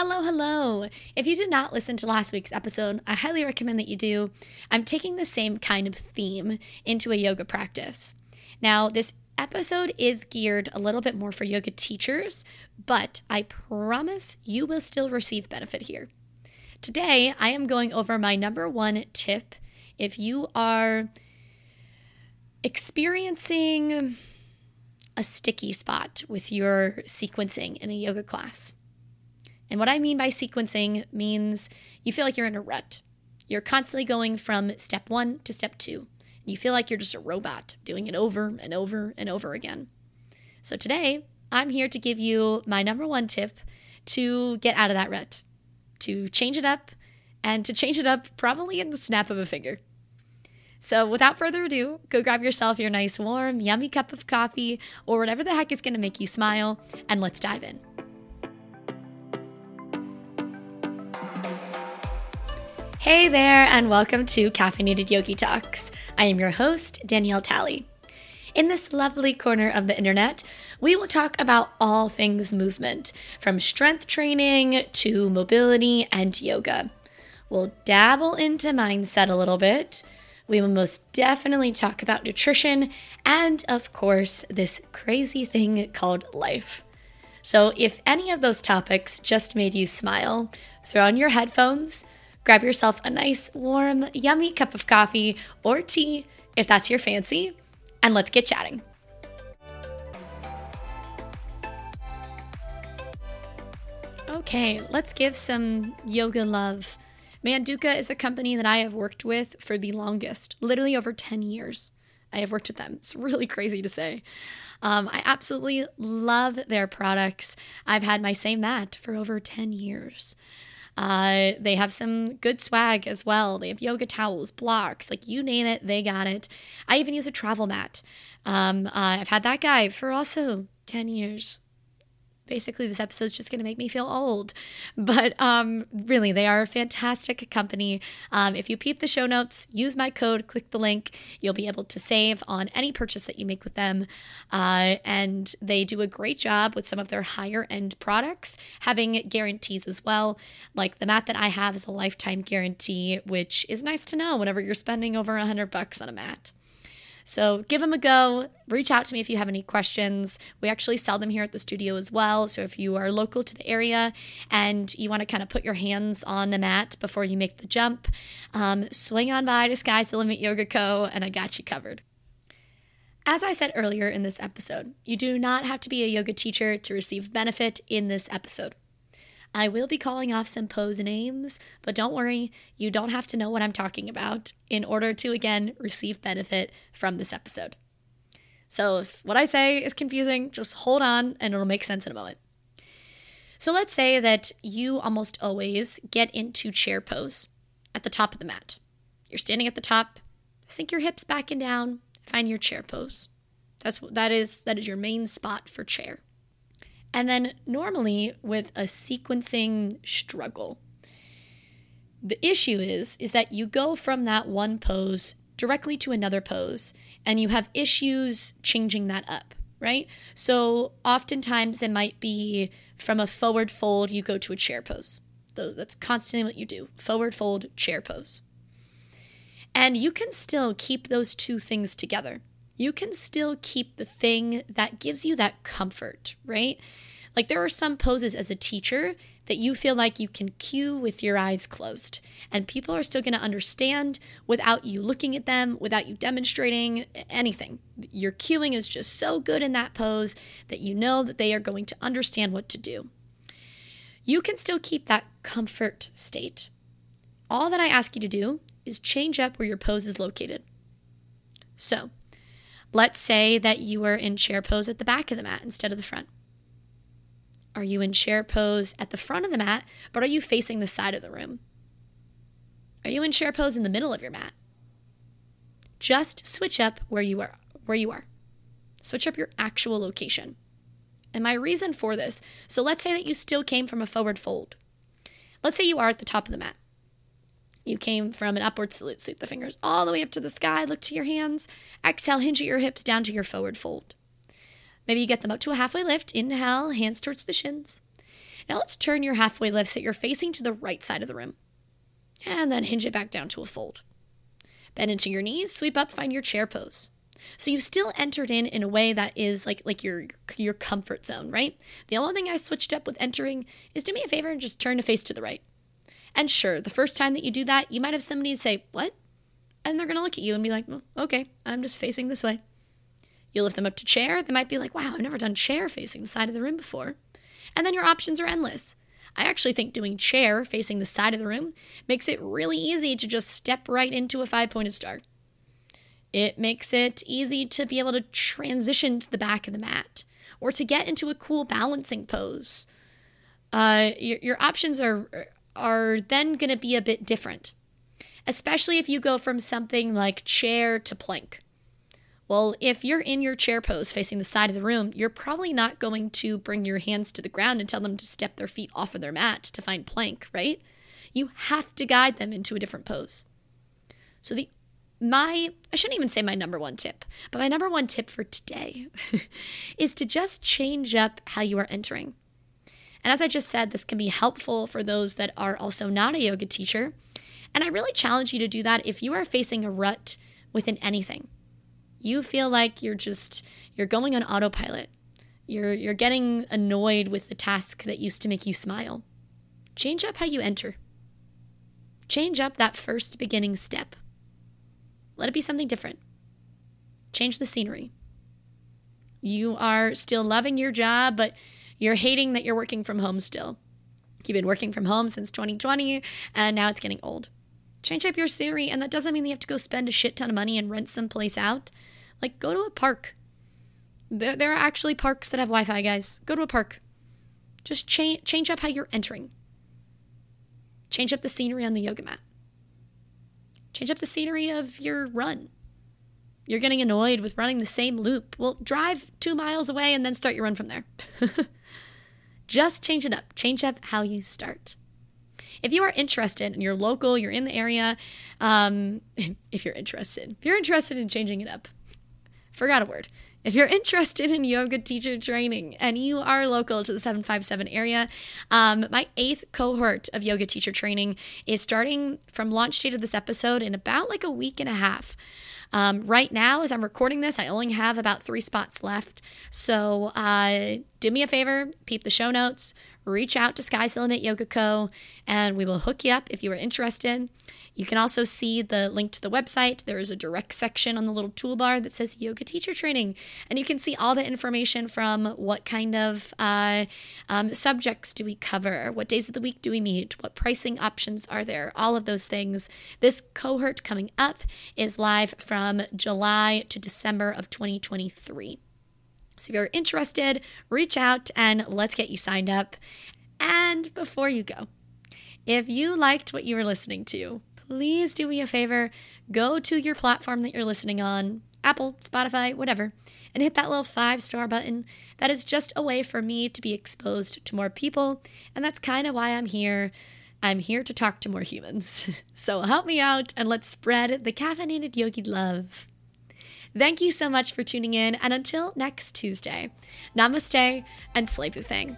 Hello, hello. If you did not listen to last week's episode, I highly recommend that you do. I'm taking the same kind of theme into a yoga practice. Now, this episode is geared a little bit more for yoga teachers, but I promise you will still receive benefit here. Today, I am going over my number one tip if you are experiencing a sticky spot with your sequencing in a yoga class. And what I mean by sequencing means you feel like you're in a rut. You're constantly going from step one to step two. You feel like you're just a robot doing it over and over and over again. So today, I'm here to give you my number one tip to get out of that rut, to change it up, and to change it up probably in the snap of a finger. So, without further ado, go grab yourself your nice, warm, yummy cup of coffee or whatever the heck is going to make you smile, and let's dive in. Hey there, and welcome to Caffeinated Yogi Talks. I am your host, Danielle Talley. In this lovely corner of the internet, we will talk about all things movement, from strength training to mobility and yoga. We'll dabble into mindset a little bit. We will most definitely talk about nutrition and, of course, this crazy thing called life. So, if any of those topics just made you smile, throw on your headphones Grab yourself a nice, warm, yummy cup of coffee or tea if that's your fancy, and let's get chatting. Okay, let's give some yoga love. Manduka is a company that I have worked with for the longest, literally over 10 years. I have worked with them. It's really crazy to say. Um, I absolutely love their products. I've had my same mat for over 10 years. Uh, they have some good swag as well. They have yoga towels, blocks, like you name it, they got it. I even use a travel mat. Um, uh, I've had that guy for also 10 years basically this episode is just going to make me feel old. But um, really they are a fantastic company. Um, if you peep the show notes use my code click the link. You'll be able to save on any purchase that you make with them. Uh, and they do a great job with some of their higher end products having guarantees as well. Like the mat that i have is a lifetime guarantee which is nice to know whenever you're spending over a hundred bucks on a mat so give them a go. Reach out to me if you have any questions. We actually sell them here at the studio as well. So if you are local to the area and you want to kind of put your hands on the mat before you make the jump, um, swing on by to Sky's the Limit Yoga Co. and I got you covered. As I said earlier in this episode, you do not have to be a yoga teacher to receive benefit in this episode. I will be calling off some pose names, but don't worry, you don't have to know what I'm talking about in order to again receive benefit from this episode. So if what I say is confusing, just hold on and it'll make sense in a moment. So let's say that you almost always get into chair pose at the top of the mat. You're standing at the top, sink your hips back and down, find your chair pose. That's that is that is your main spot for chair. And then normally with a sequencing struggle, the issue is is that you go from that one pose directly to another pose and you have issues changing that up, right? So oftentimes it might be from a forward fold you go to a chair pose. That's constantly what you do. Forward fold, chair pose. And you can still keep those two things together you can still keep the thing that gives you that comfort, right? Like there are some poses as a teacher that you feel like you can cue with your eyes closed, and people are still going to understand without you looking at them, without you demonstrating anything. Your cueing is just so good in that pose that you know that they are going to understand what to do. You can still keep that comfort state. All that I ask you to do is change up where your pose is located. So, Let's say that you were in chair pose at the back of the mat instead of the front. Are you in chair pose at the front of the mat, but are you facing the side of the room? Are you in chair pose in the middle of your mat? Just switch up where you are, where you are. Switch up your actual location. And my reason for this, so let's say that you still came from a forward fold. Let's say you are at the top of the mat. You came from an upward salute. Sweep the fingers all the way up to the sky. Look to your hands. Exhale, hinge at your hips down to your forward fold. Maybe you get them up to a halfway lift. Inhale, hands towards the shins. Now let's turn your halfway lift so you're facing to the right side of the room. And then hinge it back down to a fold. Bend into your knees, sweep up, find your chair pose. So you've still entered in in a way that is like like your your comfort zone, right? The only thing I switched up with entering is do me a favor and just turn to face to the right. And sure, the first time that you do that, you might have somebody say, "What?" And they're going to look at you and be like, well, "Okay, I'm just facing this way." You lift them up to chair, they might be like, "Wow, I've never done chair facing the side of the room before." And then your options are endless. I actually think doing chair facing the side of the room makes it really easy to just step right into a five pointed star. It makes it easy to be able to transition to the back of the mat or to get into a cool balancing pose. Uh, your, your options are are then going to be a bit different, especially if you go from something like chair to plank. Well, if you're in your chair pose facing the side of the room, you're probably not going to bring your hands to the ground and tell them to step their feet off of their mat to find plank, right? You have to guide them into a different pose. So the my I shouldn't even say my number one tip, but my number one tip for today is to just change up how you are entering. And as I just said, this can be helpful for those that are also not a yoga teacher. And I really challenge you to do that if you are facing a rut within anything you feel like you're just you're going on autopilot. You're you're getting annoyed with the task that used to make you smile. Change up how you enter. Change up that first beginning step. Let it be something different. Change the scenery. You are still loving your job, but you're hating that you're working from home still. You've been working from home since 2020, and now it's getting old. Change up your scenery, and that doesn't mean you have to go spend a shit ton of money and rent some place out. Like, go to a park. There, there are actually parks that have Wi Fi, guys. Go to a park. Just cha- change up how you're entering. Change up the scenery on the yoga mat. Change up the scenery of your run. You're getting annoyed with running the same loop. Well, drive two miles away and then start your run from there. Just change it up. Change up how you start. If you are interested and you're local, you're in the area, um, if you're interested, if you're interested in changing it up, forgot a word. If you're interested in yoga teacher training and you are local to the 757 area, um, my eighth cohort of yoga teacher training is starting from launch date of this episode in about like a week and a half. Um, right now, as I'm recording this, I only have about three spots left. So uh, do me a favor, peep the show notes, reach out to Sky's the Yoga Co., and we will hook you up if you are interested. You can also see the link to the website. There is a direct section on the little toolbar that says Yoga Teacher Training, and you can see all the information from what kind of uh, um, subjects do we cover, what days of the week do we meet, what pricing options are there, all of those things. This cohort coming up is live from July to December of 2023. So if you're interested, reach out and let's get you signed up. And before you go, if you liked what you were listening to, please do me a favor go to your platform that you're listening on Apple, Spotify, whatever, and hit that little five star button. That is just a way for me to be exposed to more people, and that's kind of why I'm here. I'm here to talk to more humans. so help me out and let's spread the caffeinated yogi love. Thank you so much for tuning in, and until next Tuesday, namaste and slay thing.